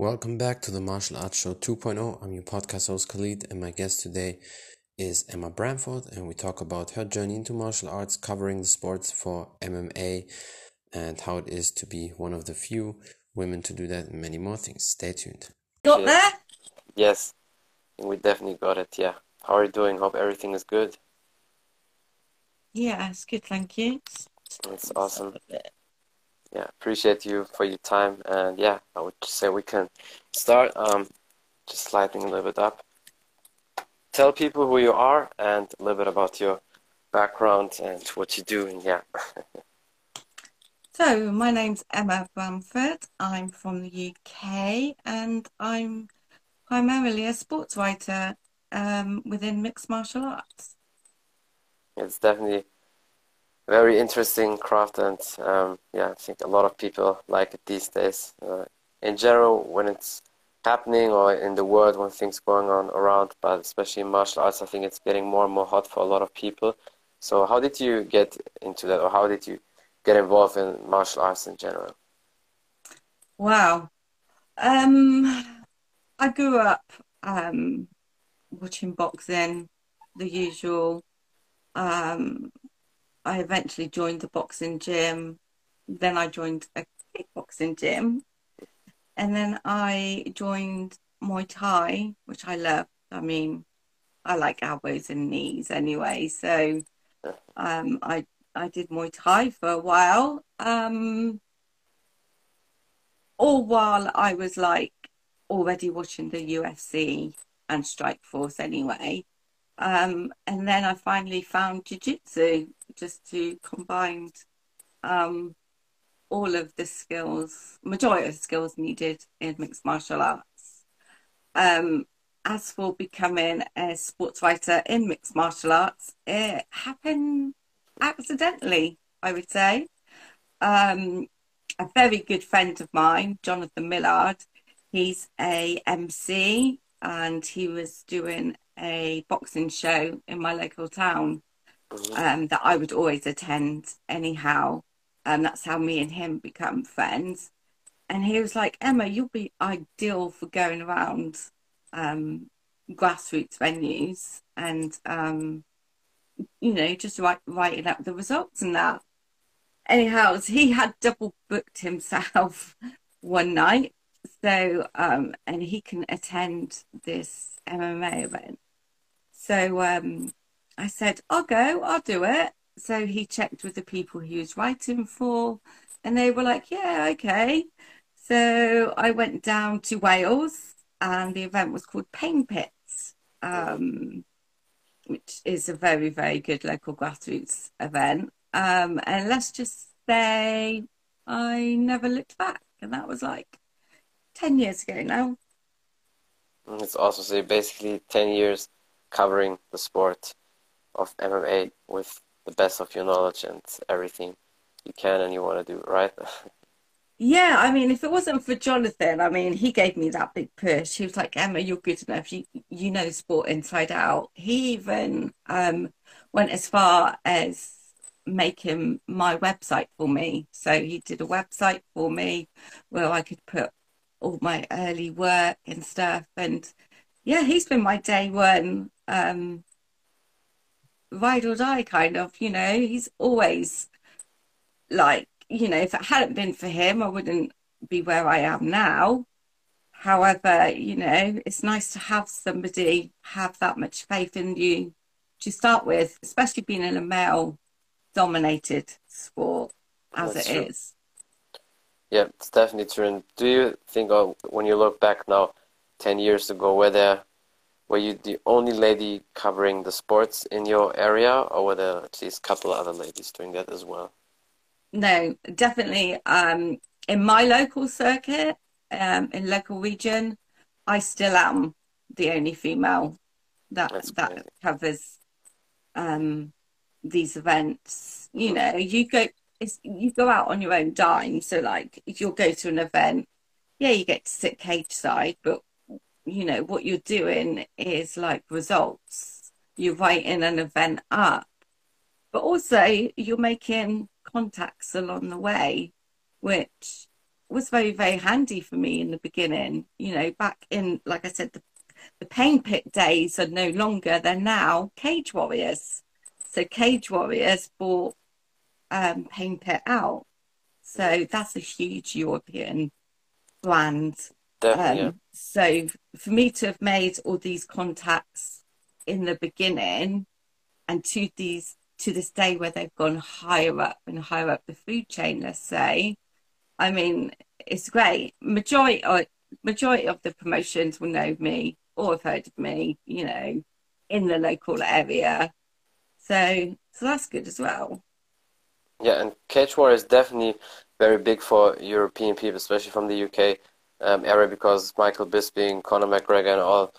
Welcome back to the Martial Arts Show 2.0. I'm your podcast host Khalid, and my guest today is Emma Bramford, and we talk about her journey into martial arts, covering the sports for MMA, and how it is to be one of the few women to do that, and many more things. Stay tuned. Got there? Yes, we definitely got it. Yeah. How are you doing? Hope everything is good. Yeah, it's good, thank you. It's awesome yeah, appreciate you for your time. And yeah, I would say we can start. Um, just lighting a little bit up. Tell people who you are and a little bit about your background and what you do. And yeah. so my name's Emma Bramford I'm from the UK and I'm primarily a sports writer um, within mixed martial arts. It's definitely very interesting craft and um, yeah i think a lot of people like it these days. Uh, in general when it's happening or in the world when things going on around but especially in martial arts i think it's getting more and more hot for a lot of people. So how did you get into that or how did you get involved in martial arts in general? Wow. Um, i grew up um, watching boxing the usual. Um, I eventually joined the boxing gym. Then I joined a kickboxing gym. And then I joined Muay Thai, which I love. I mean, I like elbows and knees anyway. So um, I I did Muay Thai for a while. Um, all while I was like already watching the UFC and Strikeforce anyway. Um, and then I finally found jiu-jitsu just to combine um, all of the skills, majority of skills needed in mixed martial arts. Um, as for becoming a sports writer in mixed martial arts, it happened accidentally, I would say. Um, a very good friend of mine, Jonathan Millard, he's a MC and he was doing a boxing show in my local town um, that I would always attend anyhow. And that's how me and him become friends. And he was like, Emma, you'll be ideal for going around um, grassroots venues and, um, you know, just write, writing up the results and that. Anyhow, he had double booked himself one night. So, um, and he can attend this MMA event. So um, I said, I'll go, I'll do it. So he checked with the people he was writing for, and they were like, yeah, okay. So I went down to Wales, and the event was called Pain Pits, um, which is a very, very good local grassroots event. Um, and let's just say I never looked back, and that was like 10 years ago now. It's also so basically 10 years covering the sport of MMA with the best of your knowledge and everything you can and you want to do, right? yeah, I mean, if it wasn't for Jonathan, I mean, he gave me that big push. He was like, Emma, you're good enough. You you know the sport inside out. He even um, went as far as making my website for me. So he did a website for me where I could put all my early work and stuff. And yeah, he's been my day one um, ride or die kind of, you know. He's always like, you know, if it hadn't been for him, I wouldn't be where I am now. However, you know, it's nice to have somebody have that much faith in you to start with, especially being in a male dominated sport as That's it true. is. Yeah, it's definitely true. And do you think, oh, when you look back now, 10 years ago, were there were you the only lady covering the sports in your area, or were there at least a couple of other ladies doing that as well? No, definitely. Um, in my local circuit, um, in local region, I still am the only female that that covers um, these events. You know, you go you go out on your own dime. So, like, if you'll go to an event, yeah, you get to sit cage side, but you know, what you're doing is like results. You're writing an event up, but also you're making contacts along the way, which was very, very handy for me in the beginning. You know, back in, like I said, the, the pain pit days are no longer, they're now Cage Warriors. So Cage Warriors bought um, Pain Pit out. So that's a huge European brand. Definitely. Um, so for me to have made all these contacts in the beginning and to these to this day where they've gone higher up and higher up the food chain, let's say, I mean, it's great. Majority or majority of the promotions will know me or have heard of me, you know, in the local area. So so that's good as well. Yeah, and War is definitely very big for European people, especially from the UK um, area, because Michael Bisping, Conor McGregor, and all,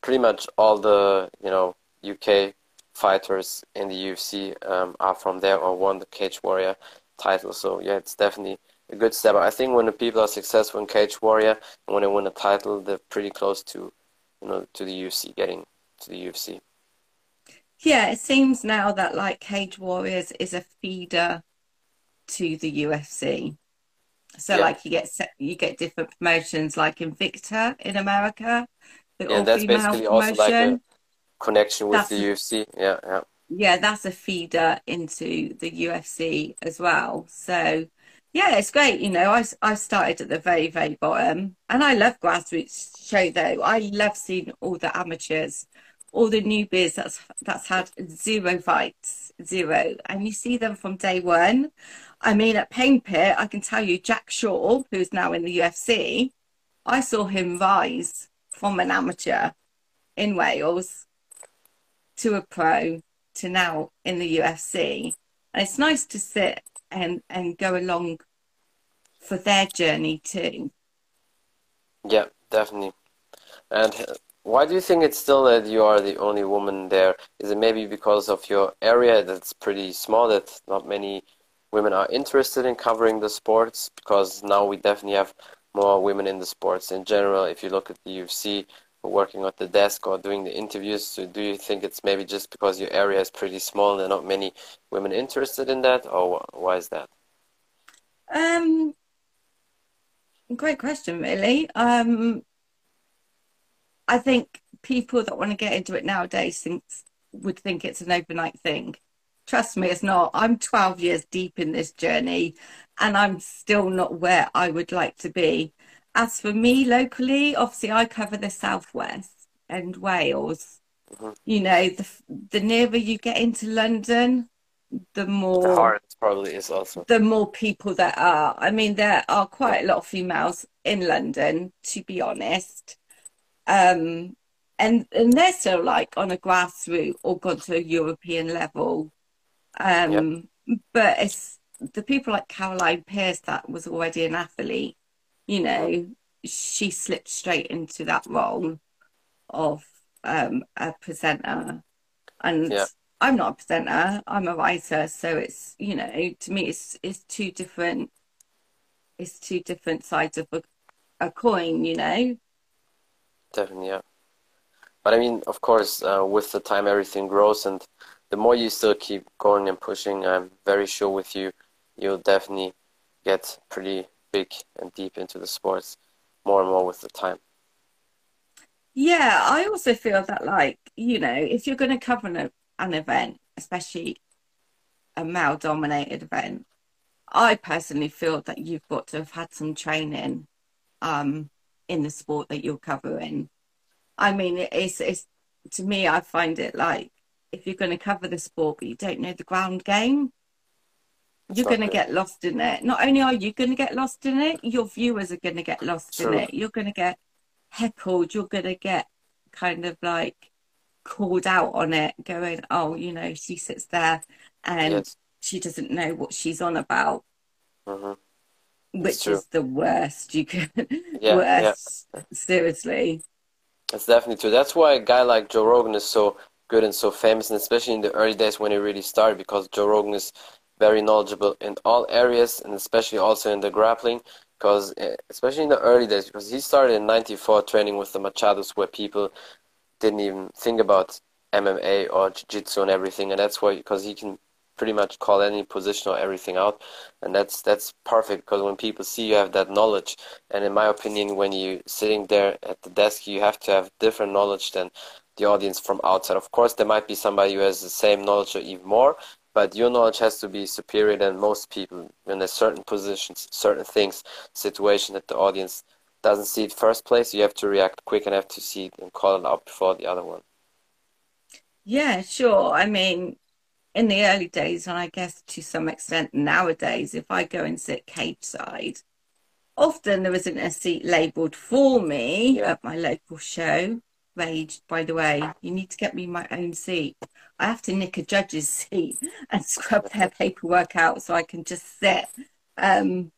pretty much all the you know UK fighters in the UFC um, are from there or won the Cage Warrior title. So yeah, it's definitely a good step. I think when the people are successful in Cage Warrior and when they win a title, they're pretty close to you know to the UFC, getting to the UFC. Yeah, it seems now that like Cage Warriors is a feeder to the UFC. So yeah. like you get you get different promotions like Invicta in America. yeah, that's basically promotion. also like a connection with that's the UFC. Yeah, yeah. Yeah, that's a feeder into the UFC as well. So yeah, it's great. You know, I, I started at the very, very bottom and I love grassroots show though. I love seeing all the amateurs, all the newbies that's, that's had zero fights, zero. And you see them from day one. I mean, at Pain Pit, I can tell you, Jack Shore, who's now in the UFC, I saw him rise from an amateur in Wales to a pro to now in the UFC. And it's nice to sit and, and go along for their journey too. Yeah, definitely. And uh, why do you think it's still that you are the only woman there? Is it maybe because of your area that's pretty small that not many women are interested in covering the sports because now we definitely have more women in the sports in general. If you look at the UFC, working at the desk or doing the interviews, so do you think it's maybe just because your area is pretty small and not many women interested in that, or why is that? Um, great question, really. Um, I think people that want to get into it nowadays think, would think it's an overnight thing. Trust me, it's not. I'm 12 years deep in this journey and I'm still not where I would like to be. As for me locally, obviously, I cover the southwest and Wales. Mm-hmm. You know, the, the nearer you get into London, the more. The harder probably is also. The more people there are. I mean, there are quite a lot of females in London, to be honest. Um, and and they're still like on a grassroots or gone to a European level. Um, yep. But it's the people like Caroline Pearce that was already an athlete, you know, she slipped straight into that role of um, a presenter. And yep. I'm not a presenter, I'm a writer. So it's, you know, to me, it's, it's two different, it's two different sides of a, a coin, you know? Definitely, yeah. But I mean, of course, uh, with the time, everything grows and the more you still keep going and pushing, I'm very sure with you, you'll definitely get pretty big and deep into the sports more and more with the time. Yeah, I also feel that, like, you know, if you're going to cover an, an event, especially a male dominated event, I personally feel that you've got to have had some training um, in the sport that you're covering. I mean, it's, it's to me, I find it like if you're going to cover the sport but you don't know the ground game, you're going to get lost in it. Not only are you going to get lost in it, your viewers are going to get lost True. in it. You're going to get heckled. You're going to get kind of like called out on it, going, oh, you know, she sits there and yes. she doesn't know what she's on about. Mm-hmm. Which is the worst you can, yeah, worst, yeah. seriously. that's definitely true. That's why a guy like Joe Rogan is so good and so famous, and especially in the early days when he really started, because Joe Rogan is very knowledgeable in all areas, and especially also in the grappling, because eh, especially in the early days, because he started in '94 training with the Machados, where people didn't even think about MMA or jiu-jitsu and everything, and that's why because he can pretty much call any position or everything out, and that's that's perfect because when people see you have that knowledge, and in my opinion, when you're sitting there at the desk, you have to have different knowledge than the audience from outside. Of course, there might be somebody who has the same knowledge or even more, but your knowledge has to be superior than most people in a certain positions, certain things, situation that the audience doesn't see it first place. You have to react quick and have to see it and call it out before the other one. Yeah, sure. I mean, in the early days, and I guess to some extent nowadays, if I go and sit cage side, often there isn't a seat labelled for me yeah. at my local show. Rage, by the way, you need to get me my own seat. I have to nick a judge's seat and scrub their paperwork out so I can just sit. Um,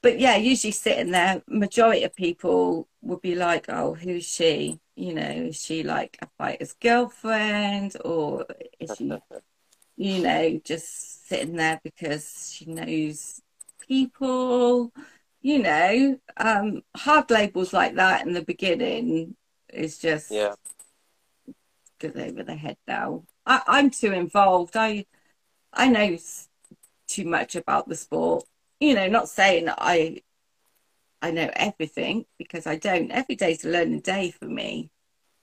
but yeah, usually sitting there, majority of people would be like, "Oh, who's she? You know, is she like a fighter's girlfriend, or is she, you know, just sitting there because she knows people?" You know, um, hard labels like that in the beginning is just yeah goes over the head now. I, I'm too involved. I I know too much about the sport. You know, not saying I I know everything because I don't. Every day's a learning day for me.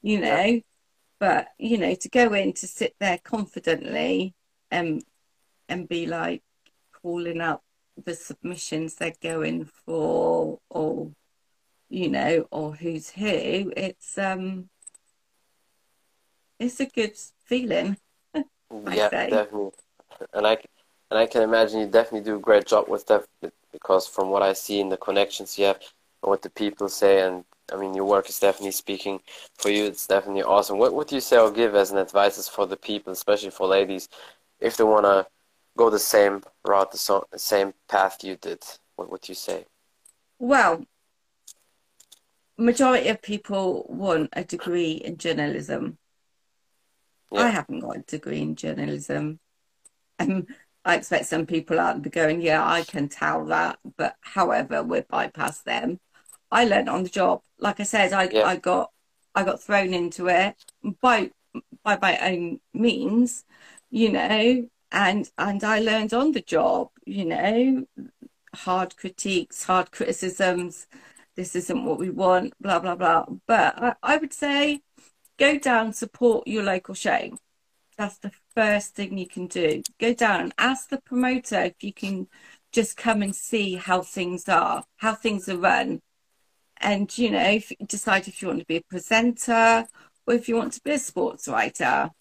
You know, yeah. but you know, to go in to sit there confidently and and be like calling up the submissions they're going for or you know or who's who it's um it's a good feeling. yeah, definitely. And I and I can imagine you definitely do a great job with that because from what I see in the connections you have and what the people say and I mean your work is definitely speaking for you. It's definitely awesome. What would you say or give as an advice for the people, especially for ladies, if they wanna go the same route, the, so, the same path you did? What would you say? Well, majority of people want a degree in journalism yeah. I haven't got a degree in journalism. Um, I expect some people out be going, yeah, I can tell that. But however, we're bypass them. I learned on the job. Like I said, I, yeah. I got I got thrown into it by by my own means, you know, and and I learned on the job, you know, hard critiques, hard criticisms. This isn't what we want, blah blah blah. But I, I would say go down, support your local show. That's the first thing you can do. Go down and ask the promoter if you can just come and see how things are, how things are run. And, you know, if, decide if you want to be a presenter or if you want to be a sports writer.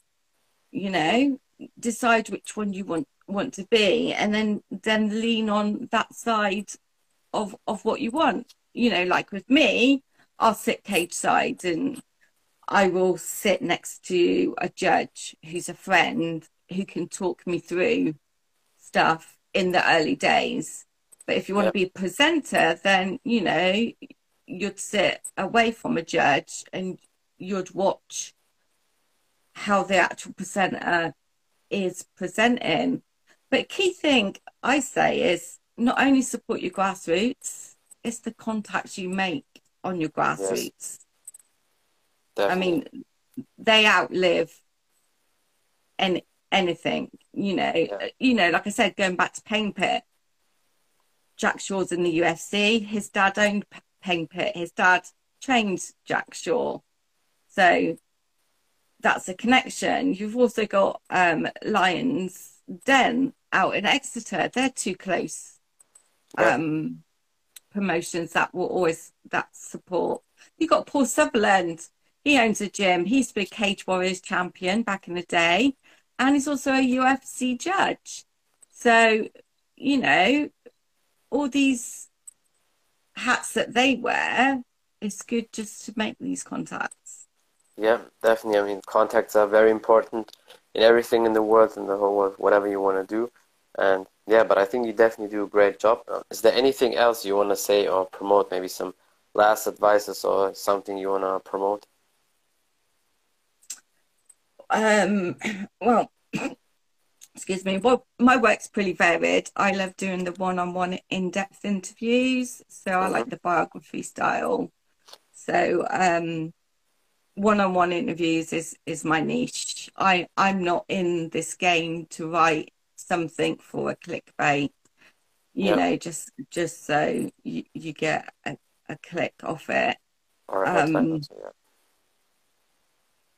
You know, decide which one you want want to be and then then lean on that side of of what you want. You know, like with me, I'll sit cage side and I will sit next to a judge who's a friend who can talk me through stuff in the early days. But if you want to be a presenter, then, you know, you'd sit away from a judge and you'd watch how the actual presenter is presenting. But key thing I say is not only support your grassroots, it's the contacts you make on your grassroots. Yes. Definitely. I mean, they outlive any anything. You know, yeah. you know, like I said, going back to Pain Pit, Jack Shore's in the UFC. His dad owned Pain Pit. His dad trained Jack Shore, so that's a connection. You've also got um, Lions Den out in Exeter. They're too close. Yeah. Um, promotions that will always that support. You got Paul Sutherland he owns a gym. He used to Cage Warriors champion back in the day, and he's also a UFC judge. So, you know, all these hats that they wear, it's good just to make these contacts. Yeah, definitely. I mean, contacts are very important in everything in the world, in the whole world, whatever you want to do. And yeah, but I think you definitely do a great job. Um, is there anything else you want to say or promote? Maybe some last advices or something you want to promote? Um, well, excuse me. Well, my work's pretty varied. I love doing the one-on-one in-depth interviews, so I like the biography style. So, um, one-on-one interviews is is my niche. I I'm not in this game to write something for a clickbait. You Yeah. know, just just so you, you get a, a click off it. Or Um.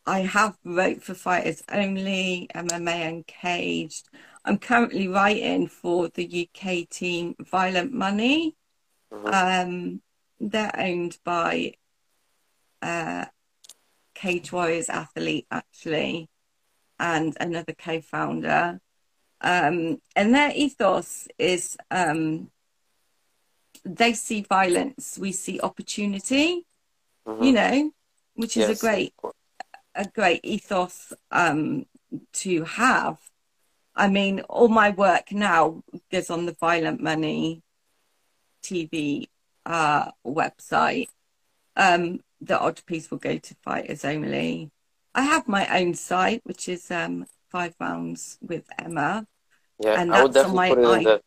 I have wrote for Fighters Only, MMA Uncaged. I'm currently writing for the UK team Violent Money. Mhm. Um, they're owned by uh, Cage Warriors athlete actually, and another co-founder. Um, and their ethos is um, they see violence, we see opportunity. Mhm. You know, which is Yes, a great. A great ethos um, to have. I mean, all my work now goes on the Violent Money TV uh, website. Um, the odd piece will go to fighters only. I have my own site, which is um, Five Rounds with Emma. Yeah, and I on definitely my put it in the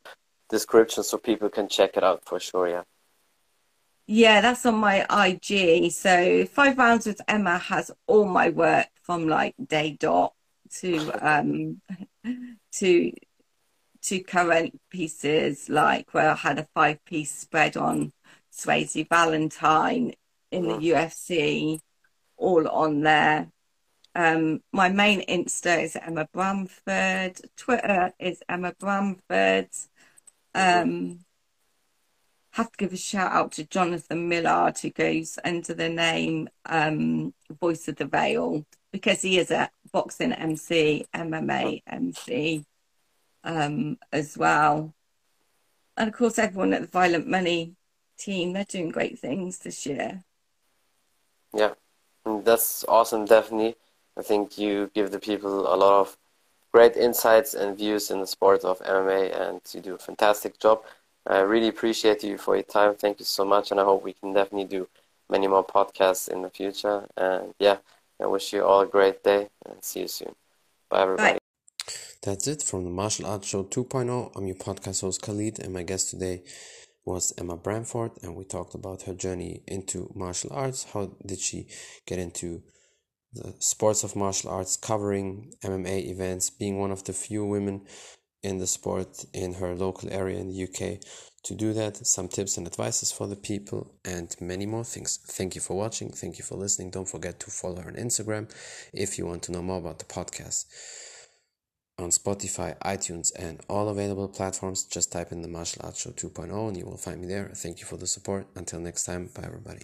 description so people can check it out for sure. Yeah. Yeah, that's on my IG. So Five Rounds with Emma has all my work from like day dot to um to to current pieces like where I had a five piece spread on Swayze Valentine in the UFC, all on there. Um, my main Insta is Emma Bramford. Twitter is Emma Bramford. Um, have to give a shout out to Jonathan Millard, who goes under the name um, Voice of the Veil, because he is a boxing MC, MMA MC um, as well. And of course, everyone at the Violent Money team, they're doing great things this year. Yeah, that's awesome, definitely. I think you give the people a lot of great insights and views in the sport of MMA, and you do a fantastic job. I really appreciate you for your time. Thank you so much, and I hope we can definitely do many more podcasts in the future. And yeah, I wish you all a great day, and see you soon. Bye, everybody. That's it from the Martial Arts Show 2.0. I'm your podcast host Khalid, and my guest today was Emma Bramford, and we talked about her journey into martial arts. How did she get into the sports of martial arts, covering MMA events, being one of the few women in the sport in her local area in the UK to do that, some tips and advices for the people, and many more things. Thank you for watching. Thank you for listening. Don't forget to follow her on Instagram if you want to know more about the podcast on Spotify, iTunes, and all available platforms. Just type in the Martial Arts Show 2.0 and you will find me there. Thank you for the support. Until next time, bye everybody.